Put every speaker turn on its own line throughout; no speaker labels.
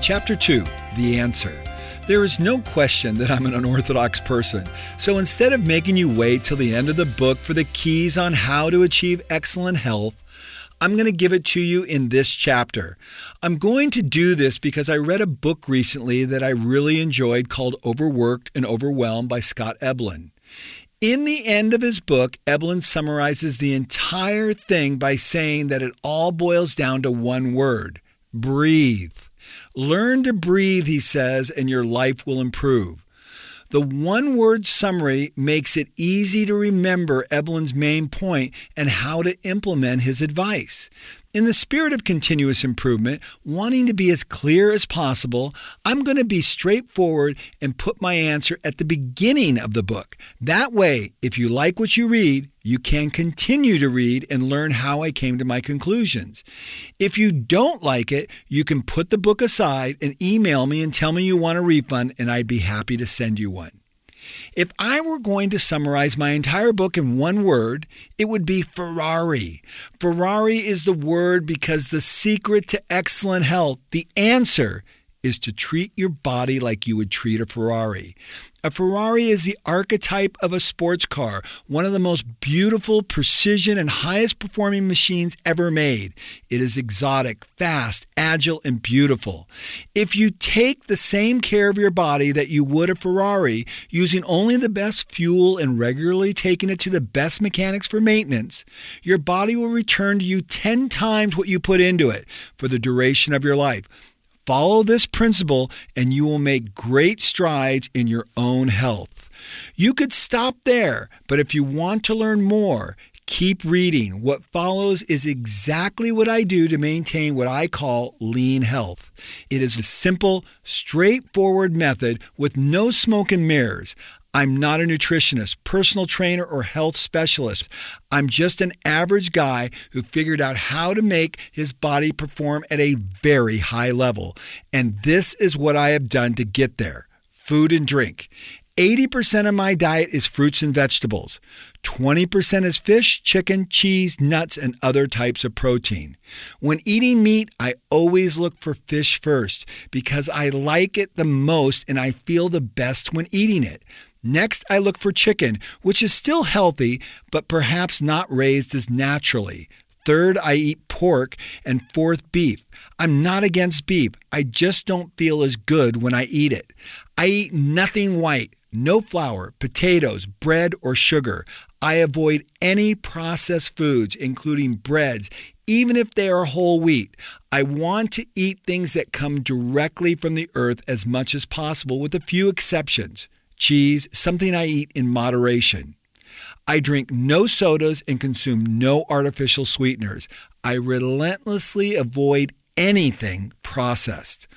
Chapter 2 The Answer. There is no question that I'm an unorthodox person. So instead of making you wait till the end of the book for the keys on how to achieve excellent health, I'm going to give it to you in this chapter. I'm going to do this because I read a book recently that I really enjoyed called Overworked and Overwhelmed by Scott Eblin. In the end of his book, Eblin summarizes the entire thing by saying that it all boils down to one word breathe. Learn to breathe, he says, and your life will improve. The one word summary makes it easy to remember Eblin's main point and how to implement his advice. In the spirit of continuous improvement, wanting to be as clear as possible, I'm going to be straightforward and put my answer at the beginning of the book. That way, if you like what you read, you can continue to read and learn how I came to my conclusions. If you don't like it, you can put the book aside and email me and tell me you want a refund, and I'd be happy to send you one. If I were going to summarize my entire book in one word, it would be Ferrari. Ferrari is the word because the secret to excellent health, the answer, is to treat your body like you would treat a Ferrari. A Ferrari is the archetype of a sports car, one of the most beautiful, precision, and highest performing machines ever made. It is exotic, fast, agile, and beautiful. If you take the same care of your body that you would a Ferrari, using only the best fuel and regularly taking it to the best mechanics for maintenance, your body will return to you 10 times what you put into it for the duration of your life. Follow this principle and you will make great strides in your own health. You could stop there, but if you want to learn more, keep reading. What follows is exactly what I do to maintain what I call lean health. It is a simple, straightforward method with no smoke and mirrors. I'm not a nutritionist, personal trainer, or health specialist. I'm just an average guy who figured out how to make his body perform at a very high level. And this is what I have done to get there food and drink. 80% of my diet is fruits and vegetables. 20% is fish, chicken, cheese, nuts, and other types of protein. When eating meat, I always look for fish first because I like it the most and I feel the best when eating it. Next, I look for chicken, which is still healthy, but perhaps not raised as naturally. Third, I eat pork. And fourth, beef. I'm not against beef. I just don't feel as good when I eat it. I eat nothing white, no flour, potatoes, bread, or sugar. I avoid any processed foods, including breads, even if they are whole wheat. I want to eat things that come directly from the earth as much as possible, with a few exceptions cheese, something I eat in moderation. I drink no sodas and consume no artificial sweeteners. I relentlessly avoid anything processed.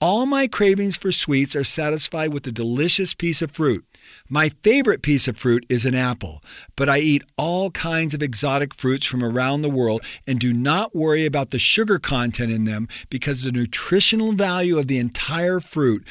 All my cravings for sweets are satisfied with a delicious piece of fruit. My favorite piece of fruit is an apple, but I eat all kinds of exotic fruits from around the world and do not worry about the sugar content in them because the nutritional value of the entire fruit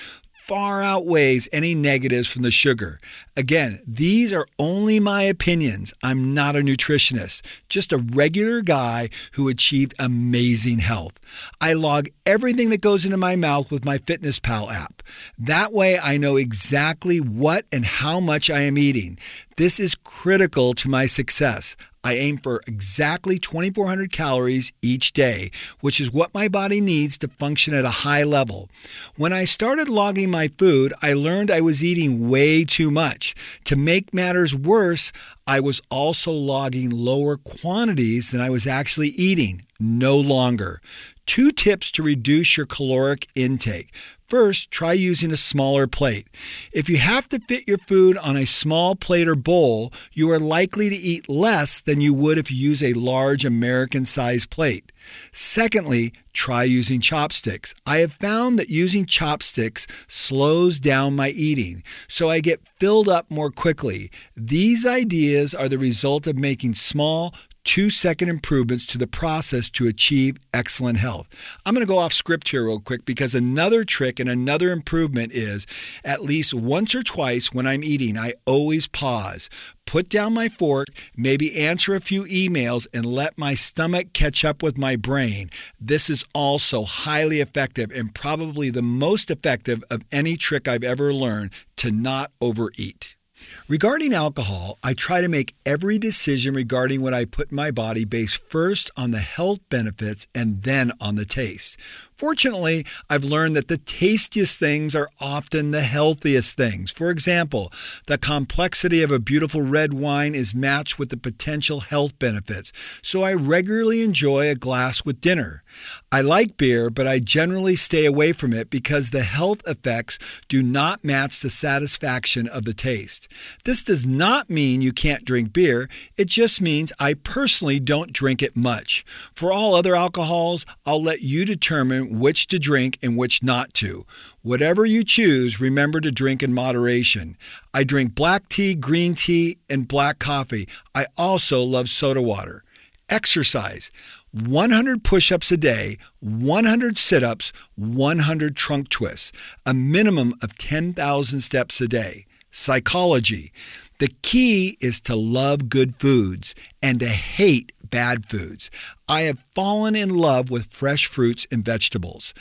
far outweighs any negatives from the sugar. Again, these are only my opinions. I'm not a nutritionist, just a regular guy who achieved amazing health. I log everything that goes into my mouth with my FitnessPal app. That way, I know exactly what and how much I am eating. This is critical to my success. I aim for exactly 2,400 calories each day, which is what my body needs to function at a high level. When I started logging my food, I learned I was eating way too much. To make matters worse, I was also logging lower quantities than I was actually eating, no longer. Two tips to reduce your caloric intake. First, try using a smaller plate. If you have to fit your food on a small plate or bowl, you are likely to eat less than you would if you use a large American sized plate. Secondly, try using chopsticks. I have found that using chopsticks slows down my eating, so I get filled up more quickly. These ideas are the result of making small, two second improvements to the process to achieve excellent health. I'm going to go off script here real quick because another trick and another improvement is at least once or twice when I'm eating, I always pause, put down my fork, maybe answer a few emails, and let my stomach catch up with my brain. This is also highly effective and probably the most effective of any trick I've ever learned to not overeat. Regarding alcohol, I try to make every decision regarding what I put in my body based first on the health benefits and then on the taste. Fortunately, I've learned that the tastiest things are often the healthiest things. For example, the complexity of a beautiful red wine is matched with the potential health benefits, so I regularly enjoy a glass with dinner. I like beer, but I generally stay away from it because the health effects do not match the satisfaction of the taste. This does not mean you can't drink beer, it just means I personally don't drink it much. For all other alcohols, I'll let you determine which to drink and which not to. Whatever you choose, remember to drink in moderation. I drink black tea, green tea, and black coffee. I also love soda water. Exercise 100 push ups a day, 100 sit ups, 100 trunk twists, a minimum of 10,000 steps a day. Psychology. The key is to love good foods and to hate bad foods. I have fallen in love with fresh fruits and vegetables.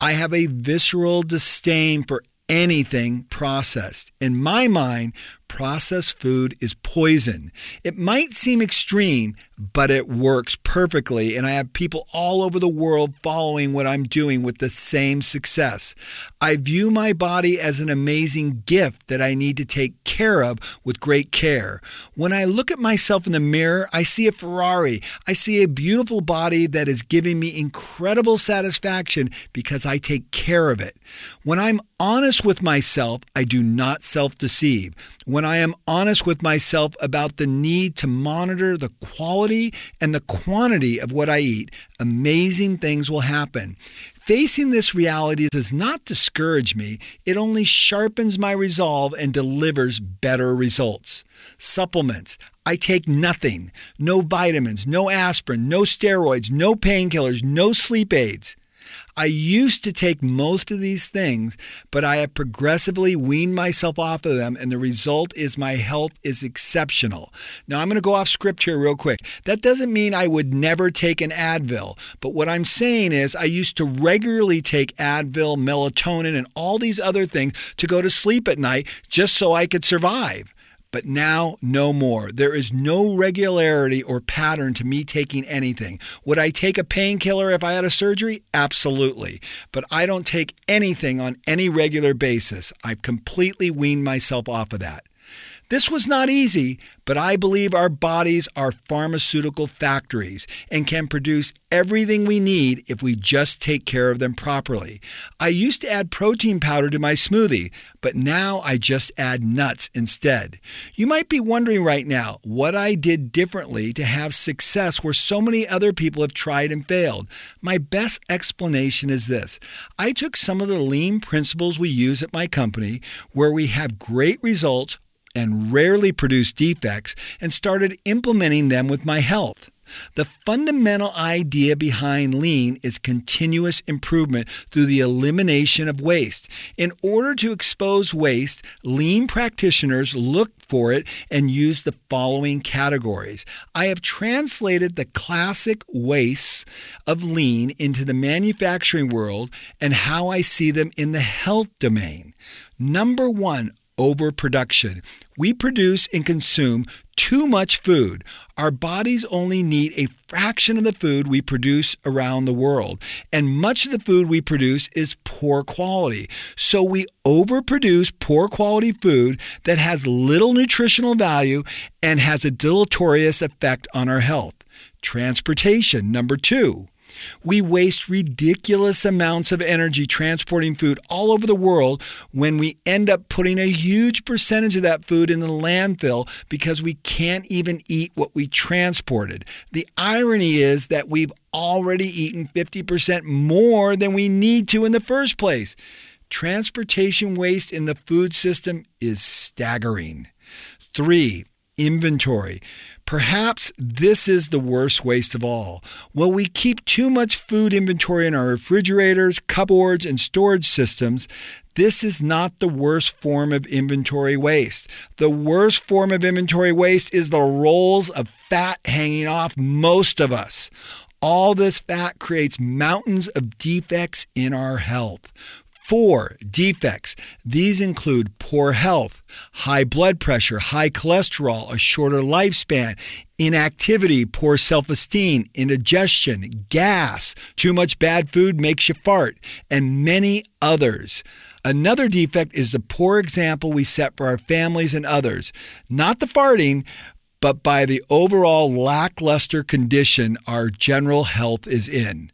I have a visceral disdain for anything processed. In my mind, processed food is poison. It might seem extreme, but it works perfectly, and I have people all over the world following what I'm doing with the same success. I view my body as an amazing gift that I need to take care of with great care. When I look at myself in the mirror, I see a Ferrari. I see a beautiful body that is giving me incredible satisfaction because I take care of it. When I'm honest with myself, I do not self deceive when I am honest with myself about the need to monitor the quality and the quantity of what I eat, amazing things will happen. Facing this reality does not discourage me, it only sharpens my resolve and delivers better results. Supplements. I take nothing no vitamins, no aspirin, no steroids, no painkillers, no sleep aids. I used to take most of these things, but I have progressively weaned myself off of them, and the result is my health is exceptional. Now, I'm going to go off script here real quick. That doesn't mean I would never take an Advil, but what I'm saying is I used to regularly take Advil, melatonin, and all these other things to go to sleep at night just so I could survive. But now, no more. There is no regularity or pattern to me taking anything. Would I take a painkiller if I had a surgery? Absolutely. But I don't take anything on any regular basis. I've completely weaned myself off of that. This was not easy, but I believe our bodies are pharmaceutical factories and can produce everything we need if we just take care of them properly. I used to add protein powder to my smoothie, but now I just add nuts instead. You might be wondering right now what I did differently to have success where so many other people have tried and failed. My best explanation is this I took some of the lean principles we use at my company where we have great results and rarely produce defects and started implementing them with my health. The fundamental idea behind lean is continuous improvement through the elimination of waste. In order to expose waste, lean practitioners look for it and use the following categories. I have translated the classic wastes of lean into the manufacturing world and how I see them in the health domain. Number one, overproduction. We produce and consume too much food. Our bodies only need a fraction of the food we produce around the world, and much of the food we produce is poor quality. So we overproduce poor quality food that has little nutritional value and has a deleterious effect on our health. Transportation, number two. We waste ridiculous amounts of energy transporting food all over the world when we end up putting a huge percentage of that food in the landfill because we can't even eat what we transported. The irony is that we've already eaten 50% more than we need to in the first place. Transportation waste in the food system is staggering. Three, inventory. Perhaps this is the worst waste of all. While we keep too much food inventory in our refrigerators, cupboards, and storage systems, this is not the worst form of inventory waste. The worst form of inventory waste is the rolls of fat hanging off most of us. All this fat creates mountains of defects in our health. Four defects. These include poor health, high blood pressure, high cholesterol, a shorter lifespan, inactivity, poor self esteem, indigestion, gas, too much bad food makes you fart, and many others. Another defect is the poor example we set for our families and others. Not the farting, but by the overall lackluster condition our general health is in.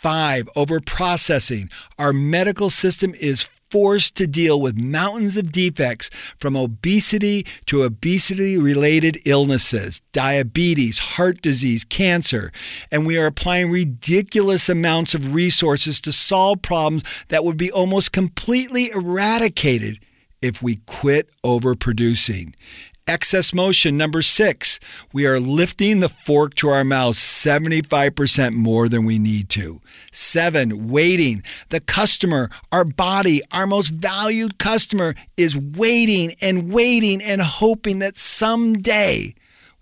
Five, over processing. Our medical system is forced to deal with mountains of defects from obesity to obesity related illnesses, diabetes, heart disease, cancer, and we are applying ridiculous amounts of resources to solve problems that would be almost completely eradicated if we quit overproducing. Excess motion, number six, we are lifting the fork to our mouth 75% more than we need to. Seven, waiting. The customer, our body, our most valued customer, is waiting and waiting and hoping that someday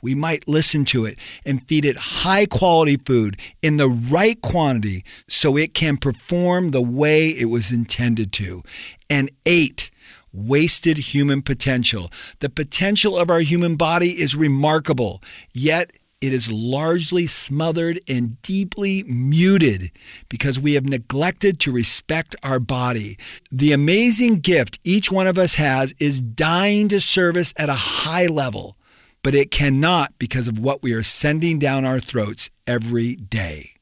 we might listen to it and feed it high quality food in the right quantity so it can perform the way it was intended to. And eight, wasted human potential. The potential of our human body is remarkable, yet it is largely smothered and deeply muted because we have neglected to respect our body. The amazing gift each one of us has is dying to service at a high level, but it cannot because of what we are sending down our throats every day.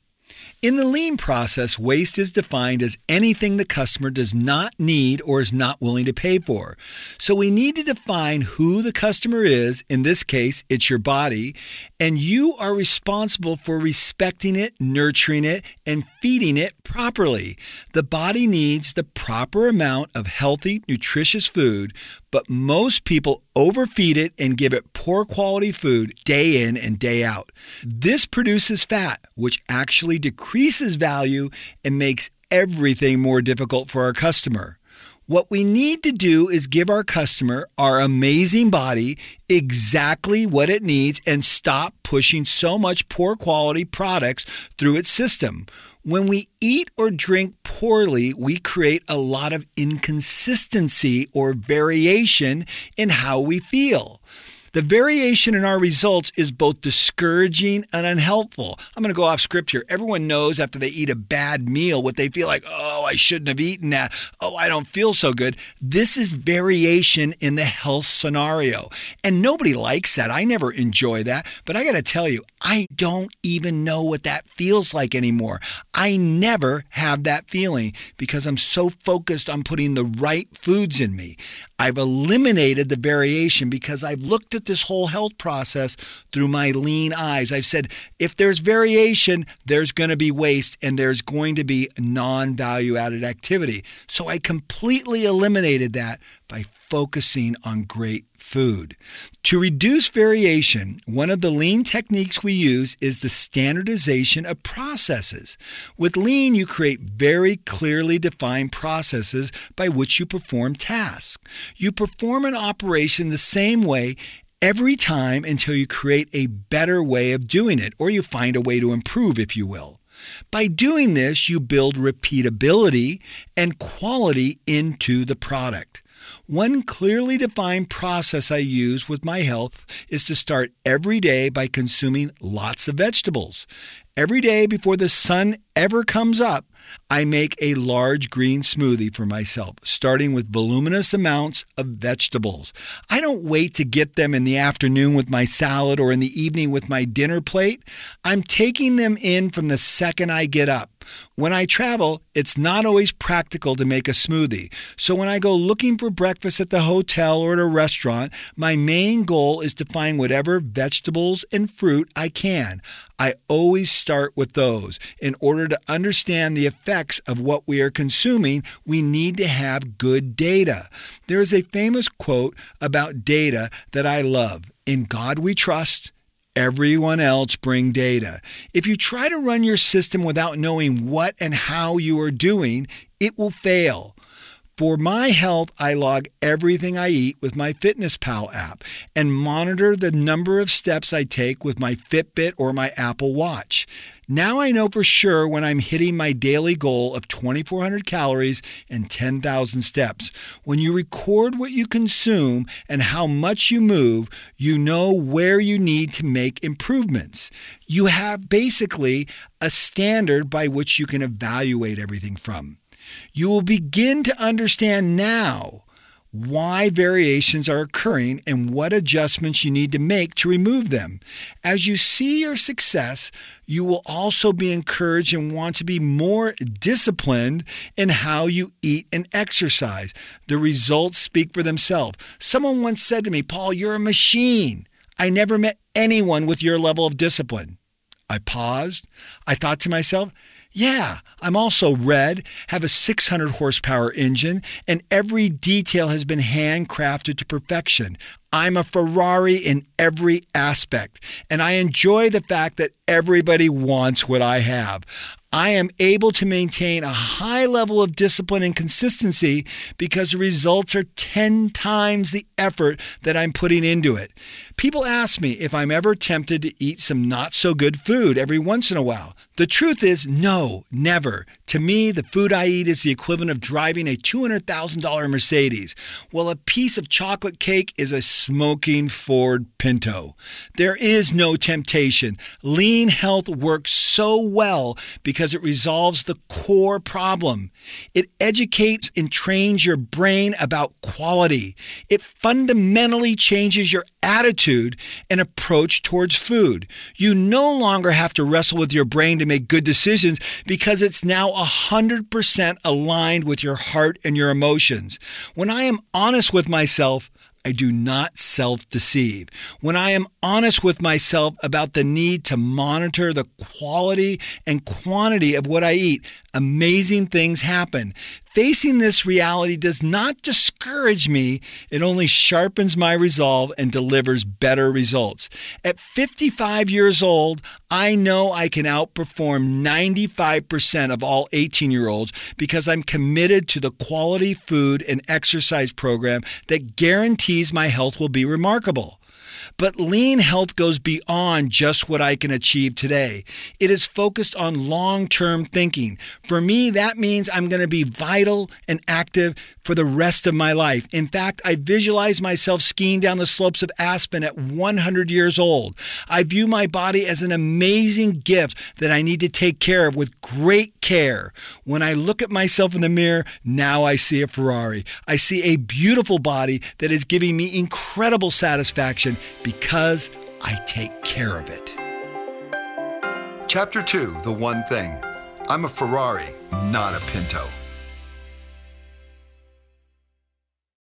In the lean process, waste is defined as anything the customer does not need or is not willing to pay for. So we need to define who the customer is. In this case, it's your body, and you are responsible for respecting it, nurturing it, and feeding it properly. The body needs the proper amount of healthy, nutritious food, but most people overfeed it and give it poor quality food day in and day out. This produces fat, which actually decreases value and makes everything more difficult for our customer. What we need to do is give our customer, our amazing body, exactly what it needs and stop pushing so much poor quality products through its system. When we eat or drink poorly, we create a lot of inconsistency or variation in how we feel. The variation in our results is both discouraging and unhelpful. I'm going to go off script here. Everyone knows after they eat a bad meal what they feel like, oh, I shouldn't have eaten that. Oh, I don't feel so good. This is variation in the health scenario. And nobody likes that. I never enjoy that. But I got to tell you, I don't even know what that feels like anymore. I never have that feeling because I'm so focused on putting the right foods in me. I've eliminated the variation because I've looked at this whole health process through my lean eyes. I've said if there's variation, there's going to be waste and there's going to be non value added activity. So I completely eliminated that by focusing on great food. To reduce variation, one of the lean techniques we use is the standardization of processes. With lean, you create very clearly defined processes by which you perform tasks. You perform an operation the same way every time until you create a better way of doing it, or you find a way to improve, if you will. By doing this, you build repeatability and quality into the product. One clearly defined process I use with my health is to start every day by consuming lots of vegetables. Every day before the sun ever comes up, I make a large green smoothie for myself, starting with voluminous amounts of vegetables. I don't wait to get them in the afternoon with my salad or in the evening with my dinner plate. I'm taking them in from the second I get up. When I travel, it's not always practical to make a smoothie. So when I go looking for breakfast at the hotel or at a restaurant, my main goal is to find whatever vegetables and fruit I can. I always start with those. In order to understand the effects of what we are consuming, we need to have good data. There is a famous quote about data that I love In God we trust, everyone else bring data. If you try to run your system without knowing what and how you are doing, it will fail. For my health, I log everything I eat with my FitnessPal app and monitor the number of steps I take with my Fitbit or my Apple Watch. Now I know for sure when I'm hitting my daily goal of 2,400 calories and 10,000 steps. When you record what you consume and how much you move, you know where you need to make improvements. You have basically a standard by which you can evaluate everything from. You will begin to understand now why variations are occurring and what adjustments you need to make to remove them. As you see your success, you will also be encouraged and want to be more disciplined in how you eat and exercise. The results speak for themselves. Someone once said to me, Paul, you're a machine. I never met anyone with your level of discipline. I paused. I thought to myself, yeah, I'm also red, have a 600 horsepower engine, and every detail has been handcrafted to perfection. I'm a Ferrari in every aspect, and I enjoy the fact that everybody wants what I have. I am able to maintain a high level of discipline and consistency because the results are 10 times the effort that I'm putting into it. People ask me if I'm ever tempted to eat some not so good food every once in a while. The truth is, no, never. To me, the food I eat is the equivalent of driving a $200,000 Mercedes, while a piece of chocolate cake is a smoking Ford Pinto. There is no temptation. Lean health works so well because it resolves the core problem. It educates and trains your brain about quality. It fundamentally changes your attitude and approach towards food. You no longer have to wrestle with your brain to make good decisions because it's now 100% aligned with your heart and your emotions. When I am honest with myself, I do not self deceive. When I am honest with myself about the need to monitor the quality and quantity of what I eat, amazing things happen. Facing this reality does not discourage me, it only sharpens my resolve and delivers better results. At 55 years old, I know I can outperform 95% of all 18 year olds because I'm committed to the quality food and exercise program that guarantees my health will be remarkable. But lean health goes beyond just what I can achieve today. It is focused on long term thinking. For me, that means I'm going to be vital and active for the rest of my life. In fact, I visualize myself skiing down the slopes of Aspen at 100 years old. I view my body as an amazing gift that I need to take care of with great care. When I look at myself in the mirror, now I see a Ferrari. I see a beautiful body that is giving me incredible satisfaction because I take care of it.
Chapter 2 The One Thing I'm a Ferrari, not a Pinto.